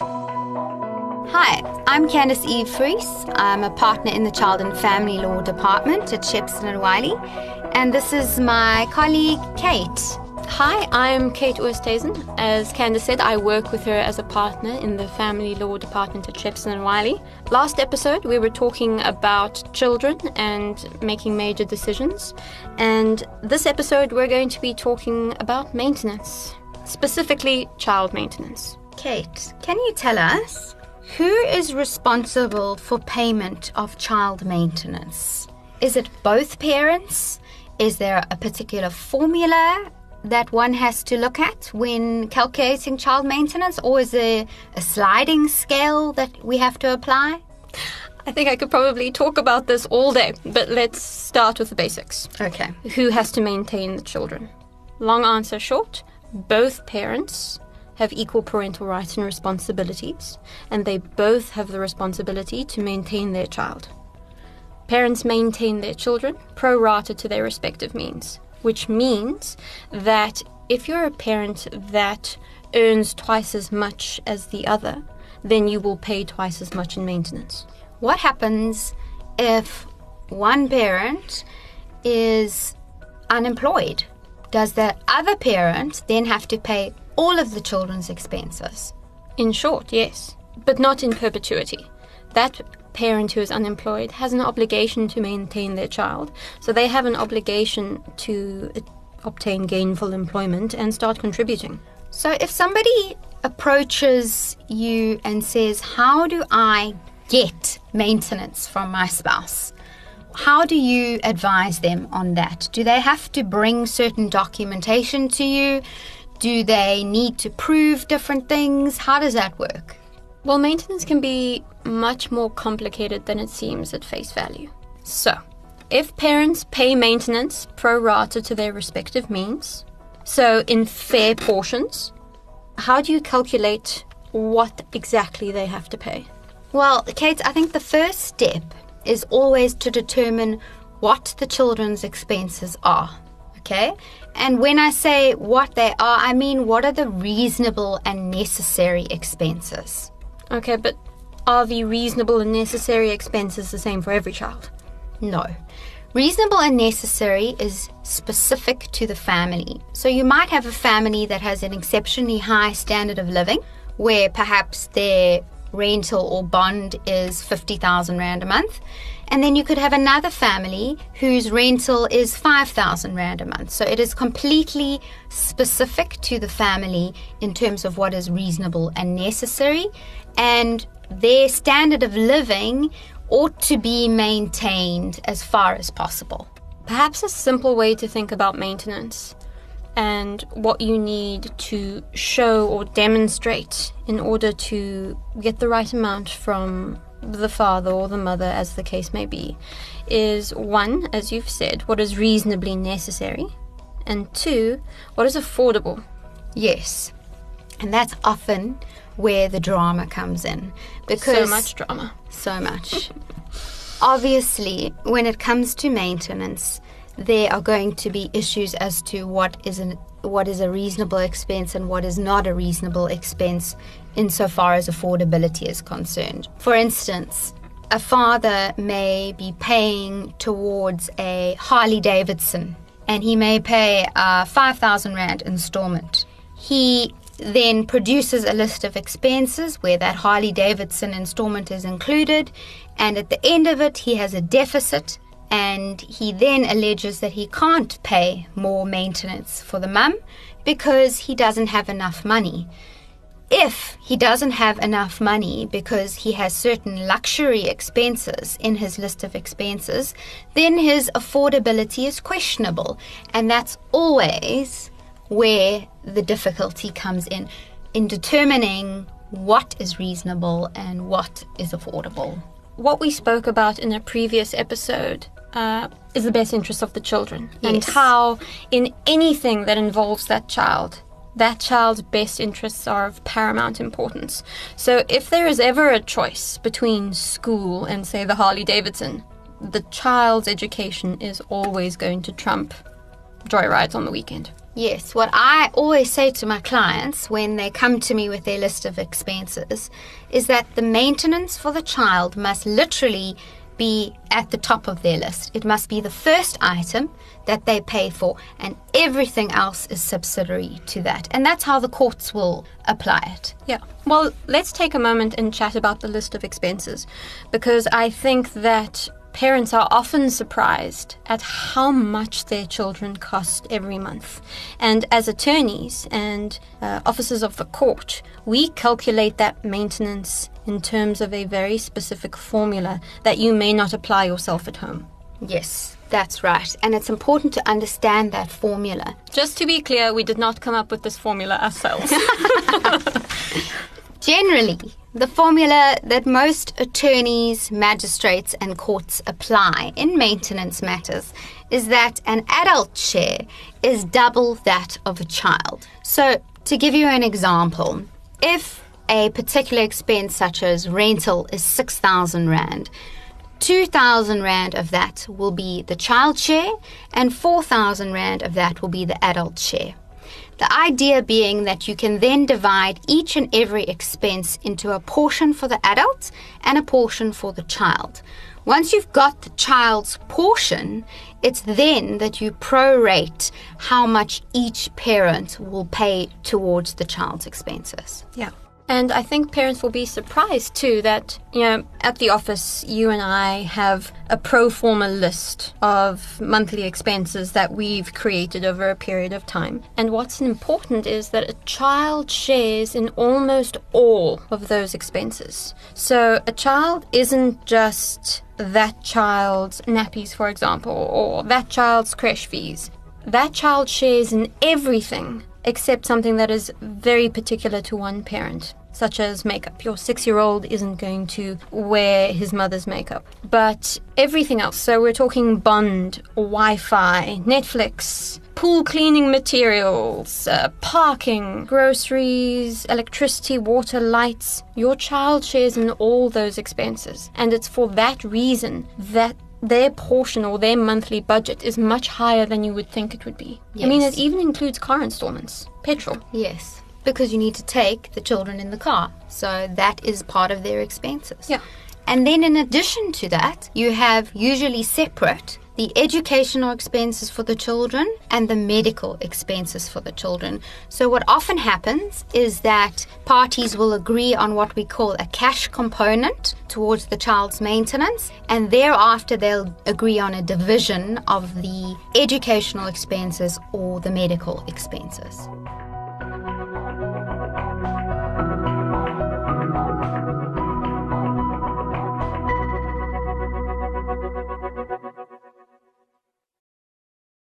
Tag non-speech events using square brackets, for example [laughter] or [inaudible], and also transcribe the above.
Hi, I'm Candice Eve Friis. I'm a partner in the Child and Family Law Department at Shepstone and Wylie, and this is my colleague Kate. Hi, I'm Kate Oosterhuizen. As Candice said, I work with her as a partner in the Family Law Department at Shepstone and Wylie. Last episode, we were talking about children and making major decisions, and this episode, we're going to be talking about maintenance, specifically child maintenance. Kate, can you tell us who is responsible for payment of child maintenance? Is it both parents? Is there a particular formula that one has to look at when calculating child maintenance, or is there a sliding scale that we have to apply? I think I could probably talk about this all day, but let's start with the basics. Okay. Who has to maintain the children? Long answer short both parents have equal parental rights and responsibilities, and they both have the responsibility to maintain their child. Parents maintain their children pro rata to their respective means, which means that if you're a parent that earns twice as much as the other, then you will pay twice as much in maintenance. What happens if one parent is unemployed? Does the other parent then have to pay all of the children's expenses? In short, yes, but not in perpetuity. That parent who is unemployed has an obligation to maintain their child, so they have an obligation to uh, obtain gainful employment and start contributing. So if somebody approaches you and says, How do I get maintenance from my spouse? How do you advise them on that? Do they have to bring certain documentation to you? Do they need to prove different things? How does that work? Well, maintenance can be much more complicated than it seems at face value. So, if parents pay maintenance pro rata to their respective means, so in fair portions, how do you calculate what exactly they have to pay? Well, Kate, I think the first step is always to determine what the children's expenses are. Okay? And when I say what they are, I mean what are the reasonable and necessary expenses. Okay, but are the reasonable and necessary expenses the same for every child? No. Reasonable and necessary is specific to the family. So you might have a family that has an exceptionally high standard of living, where perhaps their rental or bond is 50,000 Rand a month. And then you could have another family whose rental is 5,000 Rand a month. So it is completely specific to the family in terms of what is reasonable and necessary. And their standard of living ought to be maintained as far as possible. Perhaps a simple way to think about maintenance and what you need to show or demonstrate in order to get the right amount from the father or the mother, as the case may be, is one, as you've said, what is reasonably necessary, and two, what is affordable. Yes. And that's often where the drama comes in. Because so much drama. So much. [laughs] Obviously, when it comes to maintenance, there are going to be issues as to what is an what is a reasonable expense and what is not a reasonable expense insofar as affordability is concerned. For instance, a father may be paying towards a Harley Davidson and he may pay a 5,000 Rand installment. He then produces a list of expenses where that Harley Davidson installment is included, and at the end of it, he has a deficit and he then alleges that he can't pay more maintenance for the mum because he doesn't have enough money. If he doesn't have enough money because he has certain luxury expenses in his list of expenses, then his affordability is questionable. And that's always where the difficulty comes in, in determining what is reasonable and what is affordable. What we spoke about in a previous episode uh, is the best interest of the children. Yes. and how in anything that involves that child that child's best interests are of paramount importance. So if there is ever a choice between school and say the harley davidson the child's education is always going to trump joyrides on the weekend. Yes, what I always say to my clients when they come to me with their list of expenses is that the maintenance for the child must literally be at the top of their list. It must be the first item that they pay for, and everything else is subsidiary to that. And that's how the courts will apply it. Yeah. Well, let's take a moment and chat about the list of expenses because I think that parents are often surprised at how much their children cost every month. And as attorneys and uh, officers of the court, we calculate that maintenance in terms of a very specific formula that you may not apply yourself at home. Yes, that's right. And it's important to understand that formula. Just to be clear, we did not come up with this formula ourselves. [laughs] Generally, the formula that most attorneys, magistrates, and courts apply in maintenance matters is that an adult share is double that of a child. So, to give you an example, if a particular expense such as rental is 6,000 Rand. 2,000 Rand of that will be the child share, and 4,000 Rand of that will be the adult share. The idea being that you can then divide each and every expense into a portion for the adult and a portion for the child. Once you've got the child's portion, it's then that you prorate how much each parent will pay towards the child's expenses. Yeah. And I think parents will be surprised too that, you know, at the office, you and I have a pro forma list of monthly expenses that we've created over a period of time. And what's important is that a child shares in almost all of those expenses. So a child isn't just that child's nappies, for example, or that child's creche fees. That child shares in everything except something that is very particular to one parent, such as makeup. Your six year old isn't going to wear his mother's makeup, but everything else. So we're talking bond, Wi Fi, Netflix, pool cleaning materials, uh, parking, groceries, electricity, water, lights. Your child shares in all those expenses. And it's for that reason that their portion or their monthly budget is much higher than you would think it would be. Yes. I mean, it even includes car installments, petrol. Yes, because you need to take the children in the car. So that is part of their expenses. Yeah. And then in addition to that, you have usually separate the educational expenses for the children and the medical expenses for the children. So what often happens is that parties will agree on what we call a cash component towards the child's maintenance and thereafter they'll agree on a division of the educational expenses or the medical expenses.